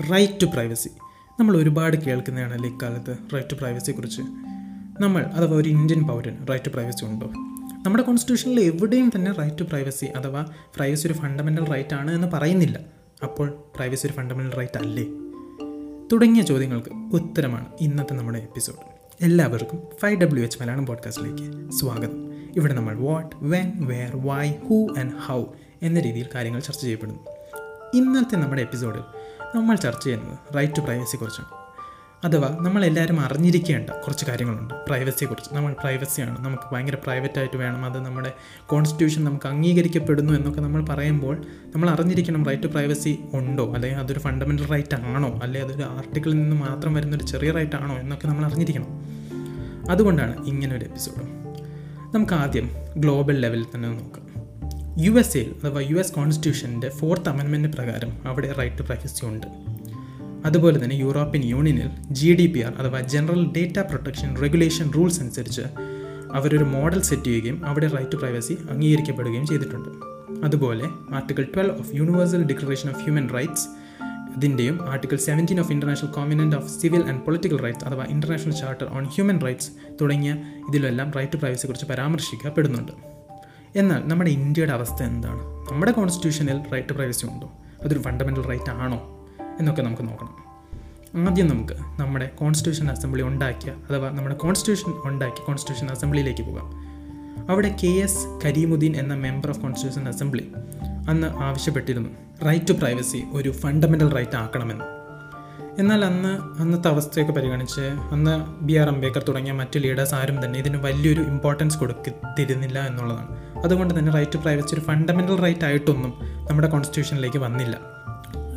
Right to privacy നമ്മൾ ഒരുപാട് കേൾക്കുന്നതാണല്ലേ ഇക്കാലത്ത് റൈറ്റ് ടു പ്രൈവസിയെക്കുറിച്ച് നമ്മൾ അഥവാ ഒരു ഇന്ത്യൻ പൗരൻ റൈറ്റ് ടു പ്രൈവസി ഉണ്ടോ? നമ്മുടെ കോൺസ്റ്റിറ്റ്യൂഷനിൽ എവിടെയും തന്നെ റൈറ്റ് ടു പ്രൈവസി അഥവാ പ്രൈവസി ഒരു ഫണ്ടമെന്റൽ റൈറ്റ് ആണ് എന്ന് പറയുന്നില്ല. അപ്പോൾ പ്രൈവസി ഒരു ഫണ്ടമെന്റൽ റൈറ്റ് അല്ലേ? തുടങ്ങിയ ചോദ്യങ്ങൾക്ക് ഉത്തരമാണ് ഇന്നത്തെ നമ്മുടെ എപ്പിസോഡ് എല്ലാവർക്കും ഫൈവ് ഡബ്ല്യു എച്ച് മലയാളം പോഡ്കാസ്റ്റിലേക്ക് സ്വാഗതം. ഇവിടെ നമ്മൾ what when where why who and how എന്ന രീതിയിൽ കാര്യങ്ങൾ ചർച്ച ചെയ്യപ്പെടുന്നു. ഇന്നത്തെ നമ്മുടെ എപ്പിസോഡിൽ നമ്മൾ ചർച്ച ചെയ്യുന്നത് റൈറ്റ് ടു പ്രൈവസിയെക്കുറിച്ചാണ് അഥവാ നമ്മളെല്ലാവരും അറിഞ്ഞിരിക്കേണ്ട കുറച്ച് കാര്യങ്ങളുണ്ട്. പ്രൈവസിയെക്കുറിച്ച് നമ്മൾ പ്രൈവസിയാണ് നമുക്ക് ഭയങ്കര പ്രൈവറ്റായിട്ട് വേണം. അത് നമ്മുടെ കോൺസ്റ്റിറ്റ്യൂഷൻ നമുക്ക് അംഗീകരിക്കപ്പെടുന്നു എന്നൊക്കെ നമ്മൾ പറയുമ്പോൾ നമ്മൾ അറിഞ്ഞിരിക്കണം റൈറ്റ് ടു പ്രൈവസി ഉണ്ടോ? അല്ലെങ്കിൽ അതൊരു ഫണ്ടമെന്റൽ റൈറ്റ് ആണോ? അല്ലെങ്കിൽ അതൊരു ആർട്ടിക്കിളിൽ നിന്ന് മാത്രം വരുന്നൊരു ചെറിയ റൈറ്റ് ആണോ? എന്നൊക്കെ നമ്മൾ അറിഞ്ഞിരിക്കണം. അതുകൊണ്ടാണ് ഇങ്ങനെ ഒരു എപ്പിസോഡ് നമുക്ക് ആദ്യം ഗ്ലോബൽ ലെവലിൽ തന്നെ നോക്കാം. യു എസ് എയിൽ അഥവാ യു എസ് കോൺസ്റ്റിറ്റ്യൂഷന്റെ ഫോർത്ത് അമെൻമെന്റ് പ്രകാരം അവിടെ റൈറ്റ് ടു പ്രൈവസി ഉണ്ട് അതുപോലെ തന്നെ യൂറോപ്യൻ യൂണിയനിൽ ജി ഡി പി ആർ അഥവാ general data protection regulation rules അനുസരിച്ച് അവരൊരു മോഡൽ സെറ്റ് ചെയ്യുകയും അവിടെ റൈറ്റ് ടു പ്രൈവസി അംഗീകരിക്കപ്പെടുകയും ചെയ്തിട്ടുണ്ട്. അതുപോലെ article twelve of universal declaration of human rights ഇതിന്റെയും article seventeen of international covenant of civil and political rights അഥവാ international charter on human rights തുടങ്ങിയ ഇതിലെല്ലാം റൈറ്റ് ടു പ്രൈവസിയെക്കുറിച്ച് പരാമർശിക്കപ്പെടുന്നുണ്ട്. എന്നാൽ നമ്മുടെ ഇന്ത്യയുടെ അവസ്ഥ എന്താണ്? നമ്മുടെ കോൺസ്റ്റിറ്റ്യൂഷനിൽ റൈറ്റ് ടു പ്രൈവസി ഉണ്ടോ? അതൊരു ഫണ്ടമെന്റൽ റൈറ്റ് ആണോ? എന്നൊക്കെ നമുക്ക് നോക്കണം. ആദ്യം നമുക്ക് നമ്മുടെ കോൺസ്റ്റിറ്റ്യൂഷൻ അസംബ്ലി ഉണ്ടാക്കിയ അഥവാ നമ്മുടെ കോൺസ്റ്റിറ്റ്യൂഷൻ ഉണ്ടാക്കി കോൺസ്റ്റിറ്റ്യൂഷൻ അസംബ്ലിയിലേക്ക് പോകാം. അവിടെ കെ എസ് കരീമുദ്ദീൻ എന്ന മെമ്പർ ഓഫ് കോൺസ്റ്റിറ്റ്യൂഷൻ അസംബ്ലി അന്ന് ആവശ്യപ്പെട്ടിരുന്നു റൈറ്റ് ടു പ്രൈവസി ഒരു ഫണ്ടമെന്റൽ റൈറ്റ് ആക്കണമെന്ന്. എന്നാൽ അന്ന് അന്നത്തെ അവസ്ഥയൊക്കെ പരിഗണിച്ച് അന്ന് ബി ആർ അംബേദ്കർ തുടങ്ങിയ മറ്റു ലീഡേഴ്സ് ആരും തന്നെ ഇതിന് വലിയൊരു ഇമ്പോർട്ടൻസ് കൊടുത്തിരുന്നില്ല എന്നുള്ളതാണ്. അതുകൊണ്ട് തന്നെ റൈറ്റ് ടു പ്രൈവസി ഒരു ഫണ്ടമെന്റൽ റൈറ്റ് ആയിട്ടൊന്നും നമ്മുടെ കോൺസ്റ്റിറ്റ്യൂഷനിലേക്ക് വന്നില്ല.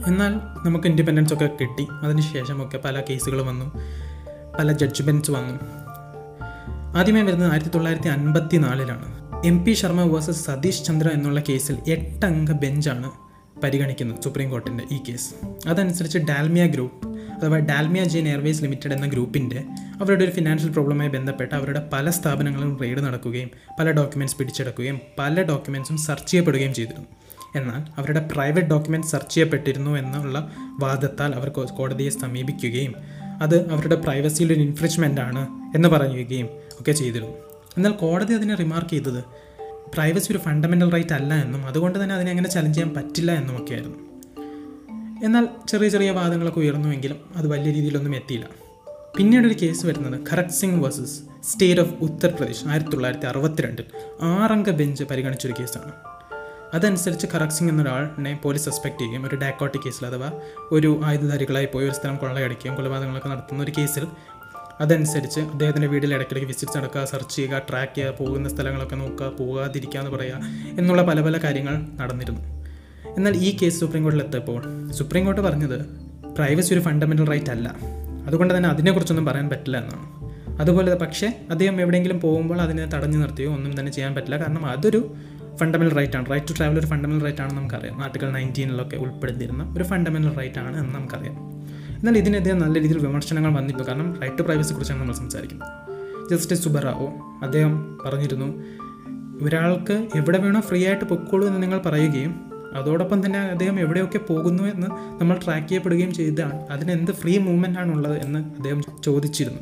എന്നാൽ നമുക്ക് ഇൻഡിപെൻഡൻസ് ഒക്കെ കിട്ടി. അതിനുശേഷമൊക്കെ പല കേസുകൾ വന്നു. പല ജഡ്ജ്മെന്റ്സ് വന്നു. ആദ്യമേ വരുന്നത് ആയിരത്തി തൊള്ളായിരത്തി അൻപത്തി നാലിലാണ് M P Sharma versus Satish Chandra എന്നുള്ള കേസിൽ എട്ടംഗ ബെഞ്ചാണ് പരിഗണിക്കുന്നത് സുപ്രീം കോർട്ടിന്റെ ഈ കേസ് അതനുസരിച്ച് ഡാൽമിയ ഗ്രൂപ്പ് അഥവാ ഡാൽമിയ ജെയിൻ എയർവേസ് ലിമിറ്റഡ് എന്ന ഗ്രൂപ്പിന്റെ അവരുടെ ഒരു ഫിനാൻഷ്യൽ പ്രോബ്ലമായി ബന്ധപ്പെട്ട് അവരുടെ പല സ്ഥാപനങ്ങളും റെയ്ഡ് നടക്കുകയും പല ഡോക്യുമെന്റ്സ് പിടിച്ചെടുക്കുകയും പല ഡോക്യുമെന്റ്സും സെർച്ച് ചെയ്യപ്പെടുകയും ചെയ്തിരുന്നു. എന്നാൽ അവരുടെ പ്രൈവറ്റ് ഡോക്യുമെന്റ് സെർച്ച് ചെയ്യപ്പെട്ടിരുന്നു എന്നുള്ള വാദത്താൽ അവർ കോടതിയെ സമീപിക്കുകയും അത് അവരുടെ പ്രൈവസിയിൽ ഒരു ഇൻഫ്രിച്ച്മെന്റ് ആണ് എന്ന് പറയുകയും ഒക്കെ ചെയ്തിരുന്നു. എന്നാൽ കോടതി അതിനെ റിമാർക്ക് ചെയ്തത് പ്രൈവസി ഒരു ഫണ്ടമെന്റൽ റൈറ്റ് അല്ല എന്നും അതുകൊണ്ട് തന്നെ അതിനെ അങ്ങനെ ചലഞ്ച് ചെയ്യാൻ പറ്റില്ല എന്നുമൊക്കെയായിരുന്നു. എന്നാൽ ചെറിയ ചെറിയ വാദങ്ങളൊക്കെ ഉയർന്നുവെങ്കിലും അത് വലിയ രീതിയിലൊന്നും എത്തിയില്ല. പിന്നീട് ഒരു കേസ് വരുന്നത് Kharak Singh versus state of Uttar Pradesh ആയിരത്തി തൊള്ളായിരത്തി അറുപത്തിരണ്ടിൽ ആറംഗ ബെഞ്ച് പരിഗണിച്ചൊരു കേസാണ് അതനുസരിച്ച് ഖരക് സിംഗ് എന്നൊരാളിനെ പോലീസ് സസ്പെക്ട് ചെയ്യുകയും ഒരു ഡാക്കോട്ടി കേസിൽ അഥവാ ഒരു ആയുധധാരികളായി പോയി ഒരു സ്ഥലം കൊള്ളയടിക്കുകയും കൊലപാതകങ്ങളൊക്കെ നടത്തുന്ന ഒരു കേസിൽ അതനുസരിച്ച് അദ്ദേഹത്തിന്റെ വീട്ടിൽ ഇടയ്ക്കിടയ്ക്ക് വിസിറ്റ്സ് നടക്കുക സെർച്ച് ചെയ്യുക ട്രാക്ക് ചെയ്യുക പോകുന്ന സ്ഥലങ്ങളൊക്കെ നോക്കുക പോകാതിരിക്കുക എന്ന് പറയുക എന്നുള്ള പല പല കാര്യങ്ങൾ നടന്നിരുന്നു. എന്നാൽ ഈ കേസ് സുപ്രീം കോടതിയിൽ എത്തിയപ്പോൾ സുപ്രീം കോടതി പറഞ്ഞത് പ്രൈവസി ഒരു ഫണ്ടമെന്റൽ റൈറ്റ് അല്ല. അതുകൊണ്ട് തന്നെ അതിനെക്കുറിച്ചൊന്നും പറയാൻ പറ്റില്ല എന്നാണ്. അതുപോലെ പക്ഷേ അദ്ദേഹം എവിടെയെങ്കിലും പോകുമ്പോൾ അതിനെ തടഞ്ഞു നിർത്തിയോ ഒന്നും തന്നെ ചെയ്യാൻ പറ്റില്ല. കാരണം അതൊരു ഫണ്ടമെന്റൽ റൈറ്റ് ആണ്. റൈറ്റ് ടു ട്രാവൽ ഒരു ഫണ്ടമെന്റൽ റൈറ്റ് ആണെന്ന് നമുക്കറിയാം. ആർട്ടിക്കൽ നയന്റീനിലൊക്കെ ഉൾപ്പെടുത്തിയിരുന്ന ഒരു ഫണ്ടമെന്റൽ റൈറ്റ് ആണ് എന്ന് നമുക്കറിയാം. എന്നാൽ ഇതിനെതിരെ നല്ല രീതിയിൽ വിമർശനങ്ങൾ വന്നിരുന്നു കാരണം റൈറ്റ് ടു പ്രൈവസി കുറിച്ചാണ് നമ്മൾ സംസാരിക്കുന്നത്. ജസ്റ്റിസ് സുബറാവോ അദ്ദേഹം പറഞ്ഞിരുന്നു ഒരാൾക്ക് എവിടെ വേണോ ഫ്രീ ആയിട്ട് പൊക്കോളൂ എന്ന് നിങ്ങൾ പറയുകയും അതോടൊപ്പം തന്നെ അദ്ദേഹം എവിടെയൊക്കെ പോകുന്നു എന്ന് നമ്മൾ ട്രാക്ക് ചെയ്യപ്പെടുകയും ചെയ്താണ്. അതിന് എന്ത് ഫ്രീ മൂവ്മെന്റ് ആണുള്ളത് എന്ന് അദ്ദേഹം ചോദിച്ചിരുന്നു.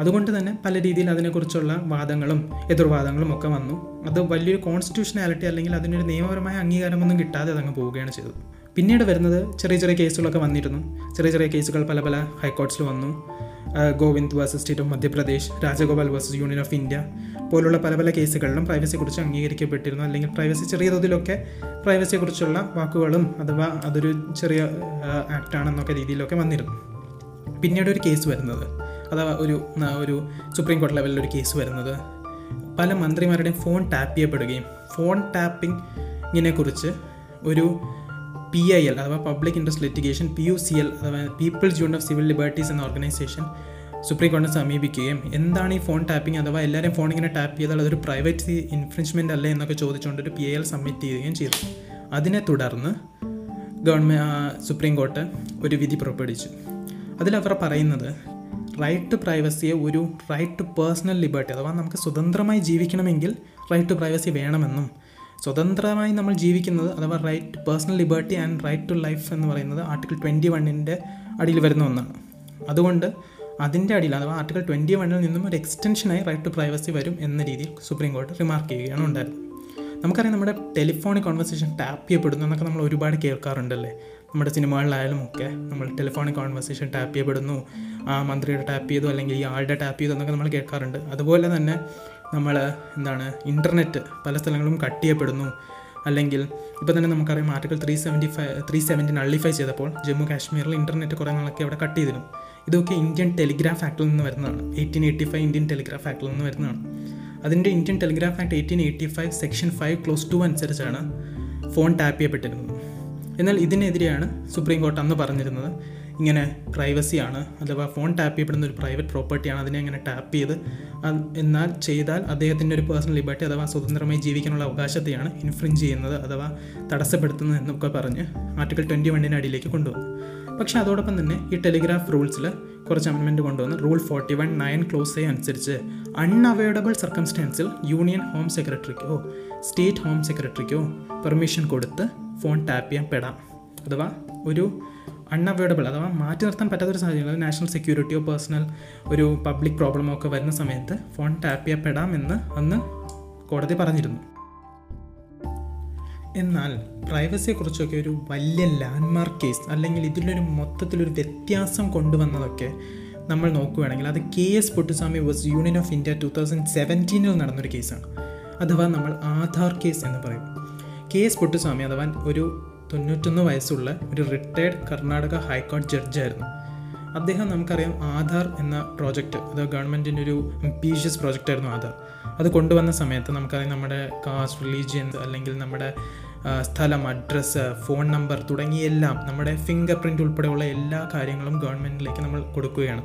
അതുകൊണ്ട് തന്നെ പല രീതിയിൽ അതിനെക്കുറിച്ചുള്ള വാദങ്ങളും എതിർവാദങ്ങളും ഒക്കെ വന്നു. അത് വലിയൊരു കോൺസ്റ്റിറ്റ്യൂഷനാലിറ്റി അല്ലെങ്കിൽ അതിനൊരു നിയമപരമായ അംഗീകാരമൊന്നും കിട്ടാതെ അതങ്ങ് പോവുകയാണ് ചെയ്തത്. പിന്നീട് വരുന്നത് ചെറിയ ചെറിയ കേസുകളൊക്കെ വന്നിരുന്നു. ചെറിയ ചെറിയ കേസുകൾ പല പല ഹൈക്കോർട്ട്സിൽ വന്നു. Govind versus state of Madhya Pradesh Rajagopal versus union of India പോലുള്ള പല പല കേസുകളിലും പ്രൈവസിയെക്കുറിച്ച് അംഗീകരിക്കപ്പെട്ടിരുന്നു. അല്ലെങ്കിൽ പ്രൈവസി ചെറിയ തോതിലൊക്കെ പ്രൈവസിയെക്കുറിച്ചുള്ള വാക്കുകളും അഥവാ അതൊരു ചെറിയ ആക്ട് ആണെന്നൊക്കെ രീതിയിലൊക്കെ വന്നിരുന്നു. പിന്നീട് ഒരു കേസ് വരുന്നത്. അഥവാ ഒരു ഒരു സുപ്രീം കോർട്ട് ലെവലിൽ ഒരു കേസ് വരുന്നത്. പല മന്ത്രിമാരുടെയും ഫോൺ ടാപ്പ് ചെയ്യപ്പെടുകയും ഫോൺ ടാപ്പിങ്ങിനെ കുറിച്ച് ഒരു പി ഐ എൽ അഥവാ public interest litigation P U C L അഥവാ people's union of civil liberties എന്ന ഓർഗനൈസേഷൻ സുപ്രീം കോടതി സമീപിക്കുകയും എന്താണ് ഈ ഫോൺ ടാപ്പിംഗ് അഥവാ എല്ലാവരും ഫോൺ ഇങ്ങനെ ടാപ്പ് ചെയ്താൽ അതൊരു പ്രൈവറ്റ് ഇൻഫ്രിഞ്ച്മെന്റ് അല്ലേ എന്നൊക്കെ ചോദിച്ചുകൊണ്ട് ഒരു പി എ എൽ സബ്മിറ്റ് ചെയ്യുകയും ചെയ്തു. അതിനെ തുടർന്ന് ഗവൺമെന്റ് സുപ്രീം കോർട്ട് ഒരു വിധി പുറപ്പെടുവിച്ചു. അതിലവർ പറയുന്നത് റൈറ്റ് ടു പ്രൈവസിയെ ഒരു റൈറ്റ് ടു പേഴ്സണൽ ലിബർട്ടി അഥവാ നമുക്ക് സ്വതന്ത്രമായി ജീവിക്കണമെങ്കിൽ റൈറ്റ് ടു പ്രൈവസി വേണമെന്നും സ്വതന്ത്രമായി നമ്മൾ ജീവിക്കുന്നത് അഥവാ right personal liberty and right to life എന്ന് പറയുന്നത് ആർട്ടിക്കിൾ ട്വന്റി വണ്ണിന്റെ അടിയിൽ വരുന്ന ഒന്നാണ്. അതുകൊണ്ട് അതിന്റെ അടിയിൽ അഥവാ ആർട്ടിക്കൽ ട്വന്റി വണ്ണിൽ നിന്നും ഒരു എക്സ്റ്റൻഷനായി റൈറ്റ് ടു പ്രൈവസി വരും എന്ന രീതിയിൽ സുപ്രീം കോടതി റിമാർക്ക് ചെയ്യുകയാണ് ഉണ്ടായത് നമുക്കറിയാം നമ്മുടെ ടെലിഫോണിക് കോൺവെർസേഷൻ ടാപ്പ് ചെയ്യപ്പെടുന്നു എന്നൊക്കെ നമ്മൾ ഒരുപാട് കേൾക്കാറുണ്ടല്ലേ? നമ്മുടെ സിനിമകളിലായാലും ഒക്കെ നമ്മൾ ടെലിഫോണിക് കോൺവെർസേഷൻ ടാപ്പ് ചെയ്യപ്പെടുന്നു ആ മന്ത്രിയുടെ ടാപ്പ് ചെയ്തു അല്ലെങ്കിൽ ഈ ആളുടെ ടാപ്പ് ചെയ്തു എന്നൊക്കെ നമ്മൾ കേൾക്കാറുണ്ട്. അതുപോലെ തന്നെ നമ്മൾ എന്താണ് ഇന്റർനെറ്റ് പല സ്ഥലങ്ങളും കട്ട് ചെയ്യപ്പെടുന്നു. അല്ലെങ്കിൽ ഇപ്പോൾ തന്നെ നമുക്കറിയാം article three seventy five three seventy nullify ചെയ്തപ്പോൾ ജമ്മു കാശ്മീരിൽ ഇന്റർനെറ്റ് കുറേ നാളൊക്കെ അവിടെ കട്ട് ചെയ്തിരുന്നു. ഇതൊക്കെ ഇന്ത്യൻ ടെലിഗ്രാഫ് ആക്ടിൽ നിന്ന് വരുന്നതാണ്. Eighteen eighty five Indian telegraph ആക്ടിൽ നിന്ന് വരുന്നതാണ്. അതിന്റെ Indian telegraph act eighteen eighty five section five clause two അനുസരിച്ചാണ് ഫോൺ ടാപ്പ് ചെയ്യപ്പെട്ടിരുന്നത്. എന്നാൽ ഇതിനെതിരെയാണ് സുപ്രീം കോർട്ട് അന്ന് പറഞ്ഞിരുന്നത് ഇങ്ങനെ പ്രൈവസിയാണ് അഥവാ ഫോൺ ടാപ്പ് ചെയ്യപ്പെടുന്ന ഒരു പ്രൈവറ്റ് പ്രോപ്പർട്ടിയാണ് അതിനെ അങ്ങനെ ടാപ്പ് ചെയ്ത് എന്നാൽ ചെയ്താൽ അദ്ദേഹത്തിന്റെ ഒരു പേഴ്സണൽ ലിബർട്ടി അഥവാ സ്വതന്ത്രമായി ജീവിക്കാനുള്ള അവകാശത്തെയാണ് ഇൻഫ്രിഞ്ച് ചെയ്യുന്നത് അഥവാ തടസ്സപ്പെടുത്തുന്നത് എന്നൊക്കെ പറഞ്ഞ് ആർട്ടിക്കിൾ ട്വന്റി വണ്ണിന്റെ അടിയിലേക്ക് കൊണ്ടുവന്നു. പക്ഷേ അതോടൊപ്പം തന്നെ ഈ ടെലിഗ്രാഫ് റൂൾസിൽ കുറച്ച് അമെൻമെന്റ് കൊണ്ടുവന്ന് rule forty one nine clause A അനുസരിച്ച് അൺഅവൈഡബിൾ സർക്കംസ്റ്റാൻസിൽ യൂണിയൻ ഹോം സെക്രട്ടറിക്കോ സ്റ്റേറ്റ് ഹോം സെക്രട്ടറിക്കോ പെർമിഷൻ കൊടുത്ത് ഫോൺ ടാപ്പ് ചെയ്യാൻ പെടാം. അഥവാ ഒരു അൺഅവൈഡബിൾ അഥവാ മാറ്റി നിർത്താൻ പറ്റാത്തൊരു സാഹചര്യം നാഷണൽ സെക്യൂരിറ്റിയോ പേഴ്സണൽ ഒരു പബ്ലിക് പ്രോബ്ലമോ ഒക്കെ വരുന്ന സമയത്ത് ഫോൺ ടാപ്പ് ചെയ്യപ്പെടാമെന്ന് അന്ന് കോടതി പറഞ്ഞിരുന്നു. എന്നാൽ പ്രൈവസിയെക്കുറിച്ചൊക്കെ ഒരു വലിയ ലാൻഡ്മാർക്ക് കേസ് അല്ലെങ്കിൽ ഇതിലൊരു മൊത്തത്തിലൊരു വ്യത്യാസം കൊണ്ടുവന്നതൊക്കെ നമ്മൾ നോക്കുകയാണെങ്കിൽ അത് K S Puttaswamy versus union of India two thousand സെവന്റീനിൽ നടന്നൊരു കേസാണ് അഥവാ നമ്മൾ ആധാർ കേസ് എന്ന് പറയും. കെ എസ് പൊട്ടുസ്വാമി അഥവാ ഒരു തൊണ്ണൂറ്റൊന്ന് വയസ്സുള്ള ഒരു റിട്ടയർഡ് കർണാടക ഹൈക്കോടതി ജഡ്ജായിരുന്നു അദ്ദേഹം നമുക്കറിയാം ആധാർ എന്ന പ്രോജക്റ്റ് അത് ഗവൺമെന്റിന്റെ ഒരു അംബീഷ്യസ് പ്രോജക്റ്റായിരുന്നു ആധാർ. അത് കൊണ്ടുവന്ന സമയത്ത് നമുക്കറിയാം നമ്മുടെ കാസ്റ്റ് റിലീജിയൻ അല്ലെങ്കിൽ നമ്മുടെ സ്ഥലം അഡ്രസ്സ് ഫോൺ നമ്പർ തുടങ്ങിയെല്ലാം നമ്മുടെ ഫിംഗർ പ്രിന്റ് ഉൾപ്പെടെയുള്ള എല്ലാ കാര്യങ്ങളും ഗവൺമെന്റിലേക്ക് നമ്മൾ കൊടുക്കുകയാണ്.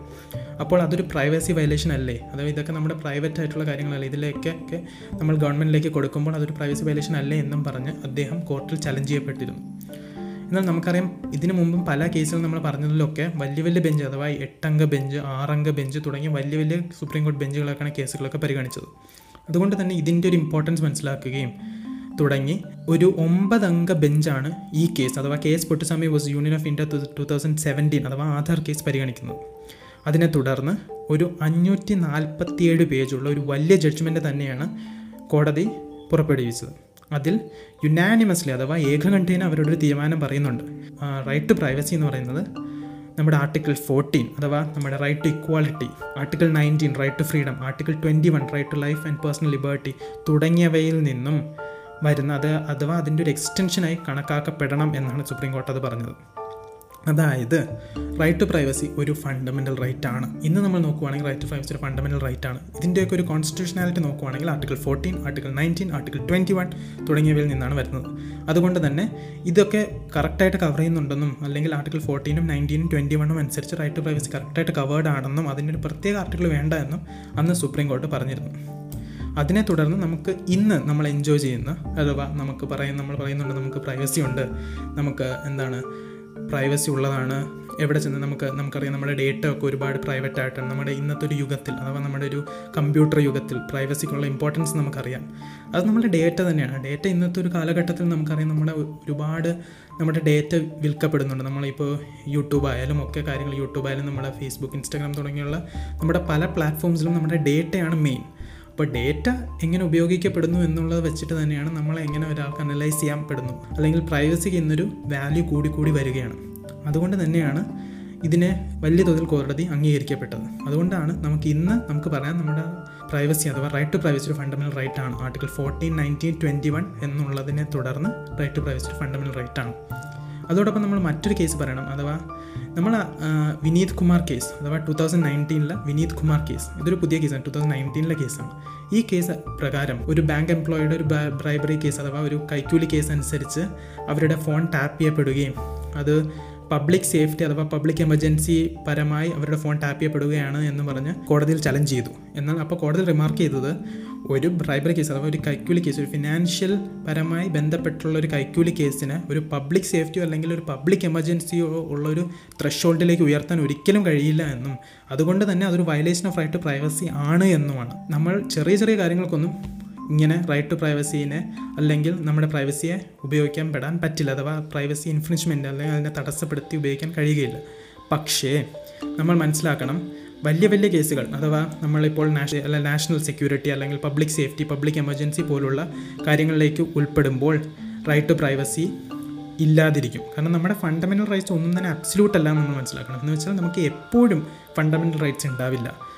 അപ്പോൾ അതൊരു പ്രൈവസി വയലേഷൻ അല്ലേ? അതായത് ഇതൊക്കെ നമ്മുടെ പ്രൈവറ്റ് ആയിട്ടുള്ള കാര്യങ്ങളല്ലേ? ഇതിലേക്കൊക്കെ നമ്മൾ ഗവൺമെന്റിലേക്ക് കൊടുക്കുമ്പോൾ അതൊരു പ്രൈവസി വയലേഷൻ അല്ലേ എന്നും പറഞ്ഞ് അദ്ദേഹം കോർട്ടിൽ ചലഞ്ച് ചെയ്യപ്പെട്ടിരുന്നു. എന്നാൽ നമുക്കറിയാം ഇതിനു മുമ്പും പല കേസുകളും നമ്മൾ പറഞ്ഞതിലൊക്കെ വലിയ വലിയ ബെഞ്ച് അഥവാ എട്ടംഗ ബെഞ്ച് ആറംഗ ബെഞ്ച് തുടങ്ങിയ വലിയ വലിയ സുപ്രീം കോടതി ബെഞ്ചുകളൊക്കെയാണ് കേസുകളൊക്കെ പരിഗണിച്ചത്. അതുകൊണ്ട് തന്നെ ഇതിന്റെ ഒരു ഇമ്പോർട്ടൻസ് മനസ്സിലാക്കുകയും തുടങ്ങി ഒരു ഒമ്പതംഗ ബെഞ്ചാണ് ഈ കേസ്. അഥവാ case Puttaswamy versus union of India two thousand seventeen അഥവാ ആധാർ കേസ് പരിഗണിക്കുന്നത്. അതിനെ തുടർന്ന് ഒരു അഞ്ഞൂറ്റി നാൽപ്പത്തിയേഴ് പേജുള്ള ഒരു വലിയ ജഡ്ജ്മെന്റ് തന്നെയാണ് കോടതി പുറപ്പെടുവിച്ചത്. അതിൽ യുനാനിമസ്ലി അഥവാ ഏകകണ്ഠേന അവരുടെ തീരുമാനം പറയുന്നുണ്ട്. റൈറ്റ് ടു പ്രൈവസി എന്ന് പറയുന്നത് നമ്മുടെ ആർട്ടിക്കിൾ ഫോർട്ടീൻ അഥവാ നമ്മുടെ right to equality article nineteen right to freedom article twenty one right to life and personal liberty തുടങ്ങിയവയിൽ നിന്നും വരുന്ന അത് അഥവാ അതിന്റെ ഒരു എക്സ്റ്റൻഷനായി കണക്കാക്കപ്പെടണം എന്നാണ് സുപ്രീം കോടതി അത് പറഞ്ഞത്. അതായത് റൈറ്റ് ടു പ്രൈവസി ഒരു ഫണ്ടമെന്റൽ റൈറ്റ് ആണ്. ഇന്ന് നമ്മൾ നോക്കുവാണെങ്കിൽ റൈറ്റ് ടു പ്രൈവസി ഒരു ഫണ്ടമെന്റൽ റൈറ്റ് ആണ്. ഇതിന്റെയൊക്കെ ഒരു കോൺസ്റ്റിറ്റ്യൂഷനാലിറ്റി നോക്കുവാണെങ്കിൽ article fourteen article nineteen article twenty one തുടങ്ങിയവയിൽ നിന്നാണ് വരുന്നത്. അതുകൊണ്ട് തന്നെ ഇതൊക്കെ കറക്റ്റായിട്ട് കവർ ചെയ്യുന്നുണ്ടെന്നും അല്ലെങ്കിൽ ആർട്ടിക്കിൾ ഫോർട്ടീനും നയന്റീനും ട്വന്റി വണ്ണും അനുസരിച്ച് റൈറ്റ് ടു പ്രൈവസി കറക്റ്റായിട്ട് കവേർഡ് ആണെന്നും അതിന്റെ ഒരു പ്രത്യേക ആർട്ടിക്കിൾ വേണ്ട എന്നും അന്ന് സുപ്രീം കോടതി പറഞ്ഞിരുന്നു. അതിനെ തുടർന്ന് നമുക്ക് ഇന്ന് നമ്മൾ എൻജോയ് ചെയ്യുന്ന അഥവാ നമുക്ക് പറയാൻ നമ്മൾ പറയുന്നുണ്ട് നമുക്ക് പ്രൈവസി ഉണ്ട്. നമുക്ക് എന്താണ് പ്രൈവസി ഉള്ളതാണ്. എവിടെ ചെന്ന് നമുക്ക് നമുക്കറിയാം നമ്മുടെ ഡേറ്റ ഒക്കെ ഒരുപാട് പ്രൈവറ്റ് ആയിട്ടാണ്. നമ്മുടെ ഇന്നത്തെ ഒരു യുഗത്തിൽ അഥവാ നമ്മുടെ ഒരു കമ്പ്യൂട്ടർ യുഗത്തിൽ പ്രൈവസിക്കുള്ള ഇമ്പോർട്ടൻസ് നമുക്കറിയാം. അത് നമ്മുടെ ഡേറ്റ തന്നെയാണ്. ഡേറ്റ ഇന്നത്തെ ഒരു കാലഘട്ടത്തിൽ നമുക്കറിയാം നമ്മുടെ ഒരുപാട് നമ്മുടെ ഡേറ്റ വിൽക്കപ്പെടുന്നുണ്ട്. നമ്മളിപ്പോൾ യൂട്യൂബ് ആയാലും ഒക്കെ കാര്യങ്ങൾ യൂട്യൂബ് ആയാലും നമ്മുടെ ഫേസ്ബുക്ക് ഇൻസ്റ്റാഗ്രാം തുടങ്ങിയുള്ള നമ്മുടെ പല പ്ലാറ്റ്ഫോംസിലും നമ്മുടെ ഡേറ്റയാണ് മെയിൻ അപ്പോൾ ഡേറ്റ എങ്ങനെ ഉപയോഗിക്കപ്പെടുന്നു എന്നുള്ളത് വെച്ചിട്ട് തന്നെയാണ് നമ്മൾ എങ്ങനെ ഒരാൾക്ക് അനലൈസ് ചെയ്യാൻ പെടുന്നു. അല്ലെങ്കിൽ പ്രൈവസിക്ക് ഇന്നൊരു വാല്യൂ കൂടി കൂടി വരികയാണ്. അതുകൊണ്ട് തന്നെയാണ് ഇതിനെ വലിയ തോതിൽ കോടതി അംഗീകരിക്കപ്പെട്ടത്. അതുകൊണ്ടാണ് നമുക്ക് ഇന്ന് നമുക്ക് പറയാം നമ്മുടെ പ്രൈവസി അഥവാ റൈറ്റ് ടു പ്രൈവസി ഒരു ഫണ്ടമെന്റൽ റൈറ്റ് ആണ്. Article fourteen nineteen twenty one എന്നുള്ളതിനെ തുടർന്ന് റൈറ്റ് ടു പ്രൈവസി ഒരു റൈറ്റ് ആണ്. അതോടൊപ്പം നമ്മൾ മറ്റൊരു കേസ് പറയണം. അഥവാ നമ്മൾ വിനീത് കുമാർ കേസ് അഥവാ ടു തൗസൻഡ് നയന്റീനിലെ വിനീത് കുമാർ കേസ് ഇതൊരു പുതിയ കേസാണ് ടു തൗസൻഡ് നയന്റീനിലെ കേസാണ് ഈ കേസ് പ്രകാരം ഒരു ബാങ്ക് എംപ്ലോയിയുടെ ഒരു ബ്രൈബറി കേസ് അഥവാ ഒരു കൈക്കൂലി കേസ് അനുസരിച്ച് അവരുടെ ഫോൺ ടാപ്പ് ചെയ്യപ്പെടുകയും അത് പബ്ലിക് സേഫ്റ്റി അഥവാ പബ്ലിക് എമർജൻസി പരമായി അവരുടെ ഫോൺ ടാപ്പ് ചെയ്യപ്പെടുകയാണ് എന്ന് പറഞ്ഞ് കോടതിയിൽ ചലഞ്ച് ചെയ്തു. എന്നാൽ അപ്പോൾ കോടതി റിമാർക്ക് ചെയ്തത് ഒരു ബ്രൈബറി കേസ് അഥവാ ഒരു കൈക്കൂലി കേസ് ഒരു ഫിനാൻഷ്യൽ പരമായി ബന്ധപ്പെട്ടുള്ള ഒരു കൈക്കൂലി കേസിന് ഒരു പബ്ലിക് സേഫ്റ്റിയോ അല്ലെങ്കിൽ ഒരു പബ്ലിക് എമർജൻസിയോ ഉള്ള ഒരു ത്രഷോൾഡിലേക്ക് ഉയർത്താൻ ഒരിക്കലും കഴിയില്ല എന്നും. അതുകൊണ്ട് തന്നെ അതൊരു violation of right to privacy ആണ് എന്നുമാണ്. നമ്മൾ ചെറിയ ചെറിയ കാര്യങ്ങൾക്കൊന്നും ഇങ്ങനെ റൈറ്റ് ടു പ്രൈവസീനെ അല്ലെങ്കിൽ നമ്മുടെ പ്രൈവസിയെ ഉപയോഗിക്കാൻ പെടാൻ പറ്റില്ല അഥവാ പ്രൈവസി ഇൻഫ്രിഞ്ച്മെന്റ് അല്ലെങ്കിൽ അതിനെ തടസ്സപ്പെടുത്തി ഉപയോഗിക്കാൻ കഴിയുകയില്ല. പക്ഷേ നമ്മൾ മനസ്സിലാക്കണം വലിയ വലിയ കേസുകൾ അഥവാ നമ്മളിപ്പോൾ നാഷണൽ അല്ല നാഷണൽ സെക്യൂരിറ്റി അല്ലെങ്കിൽ പബ്ലിക് സേഫ്റ്റി പബ്ലിക് എമർജൻസി പോലുള്ള കാര്യങ്ങളിലേക്ക് ഉൾപ്പെടുമ്പോൾ റൈറ്റ് ടു പ്രൈവസി ഇല്ലാതിരിക്കും. കാരണം നമ്മുടെ ഫണ്ടമെന്റൽ റൈറ്റ്സ് ഒന്നും തന്നെ അബ്സല്യൂട്ട് അല്ല എന്ന് നമ്മൾ മനസ്സിലാക്കണം. എന്ന് വെച്ചാൽ നമുക്ക് എപ്പോഴും ഫണ്ടമെന്റൽ റൈറ്റ്സ് ഉണ്ടാവില്ല.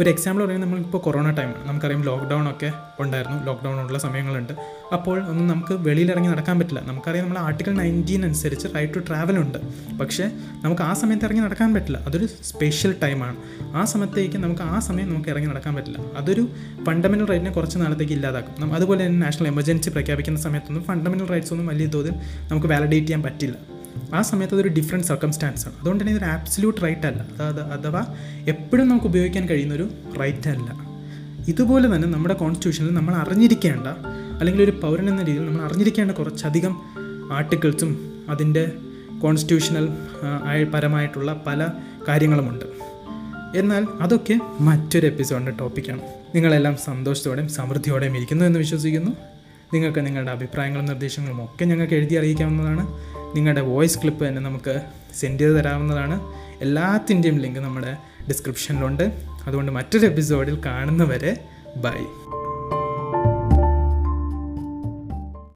ഒരു എക്സാമ്പിൾ പറയുന്നത് നമ്മളിപ്പോൾ കൊറോണ ടൈമാണ് നമുക്കറിയാം ലോക്ക്ഡൗൺ ഒക്കെ ഉണ്ടായിരുന്നു. ലോക്ക്ഡൗൺ ഉള്ള സമയങ്ങളുണ്ട്. അപ്പോൾ ഒന്നും നമുക്ക് വെളിയിലിറങ്ങി നടക്കാൻ പറ്റില്ല. നമുക്കറിയാം നമ്മൾ ആർട്ടിക്കൽ നയന്റീൻ അനുസരിച്ച് റൈറ്റ് ടു ട്രാവൽ ഉണ്ട്. പക്ഷേ നമുക്ക് ആ സമയത്ത് ഇറങ്ങി നടക്കാൻ പറ്റില്ല. അതൊരു സ്പെഷ്യൽ ടൈമാണ് ആ സമയത്തേക്ക് നമുക്ക് ആ സമയം നമുക്ക് ഇറങ്ങി നടക്കാൻ പറ്റില്ല. അതൊരു ഫണ്ടമെന്റൽ റൈറ്റിനെ കുറച്ച് നാളത്തേക്ക് ഇല്ലാതാക്കും. അതുപോലെ തന്നെ നാഷണൽ എമർജൻസി പ്രഖ്യാപിക്കുന്ന സമയത്തൊന്നും ഫണ്ടമെന്റൽ റൈറ്റ്സ് ഒന്നും വലിയ തോതിൽ നമുക്ക് വാലിഡേറ്റ് ചെയ്യാൻ പറ്റില്ല. ആ സമയത്ത് അതൊരു ഡിഫറെന്റ് സർക്കംസ്റ്റാൻസ് ആണ്. അതുകൊണ്ട് തന്നെ ഇതൊരു ആബ്സല്യൂട്ട് റൈറ്റ് അല്ല. അതായത് അഥവാ എപ്പോഴും നമുക്ക് ഉപയോഗിക്കാൻ കഴിയുന്നൊരു റൈറ്റ് അല്ല. ഇതുപോലെ തന്നെ നമ്മുടെ കോൺസ്റ്റിറ്റ്യൂഷനിൽ നമ്മൾ അറിഞ്ഞിരിക്കേണ്ട അല്ലെങ്കിൽ ഒരു പൗരൻ എന്ന രീതിയിൽ നമ്മൾ അറിഞ്ഞിരിക്കേണ്ട കുറച്ചധികം ആർട്ടിക്കിൾസും അതിന്റെ കോൺസ്റ്റിറ്റ്യൂഷണൽ ആയ പരമായിട്ടുള്ള പല കാര്യങ്ങളുമുണ്ട്. എന്നാൽ അതൊക്കെ മറ്റൊരു എപ്പിസോഡിന്റെ ടോപ്പിക്കാണ് നിങ്ങളെല്ലാം സന്തോഷത്തോടെയും സമൃദ്ധിയോടെയും ഇരിക്കുന്നു എന്ന് വിശ്വസിക്കുന്നു. നിങ്ങൾക്ക് നിങ്ങളുടെ അഭിപ്രായങ്ങളും നിർദ്ദേശങ്ങളും ഒക്കെ ഞങ്ങൾക്ക് എഴുതി അറിയിക്കാവുന്നതാണ്. നിങ്ങളുടെ വോയിസ് ക്ലിപ്പ് തന്നെ നമുക്ക് സെൻഡ് ചെയ്ത് തരാവുന്നതാണ്. എല്ലാത്തിന്റെയും ലിങ്ക് നമ്മുടെ ഡിസ്ക്രിപ്ഷനിലുണ്ട്. അതുകൊണ്ട് മറ്റൊരു എപ്പിസോഡിൽ കാണുന്നവരെ ബൈ.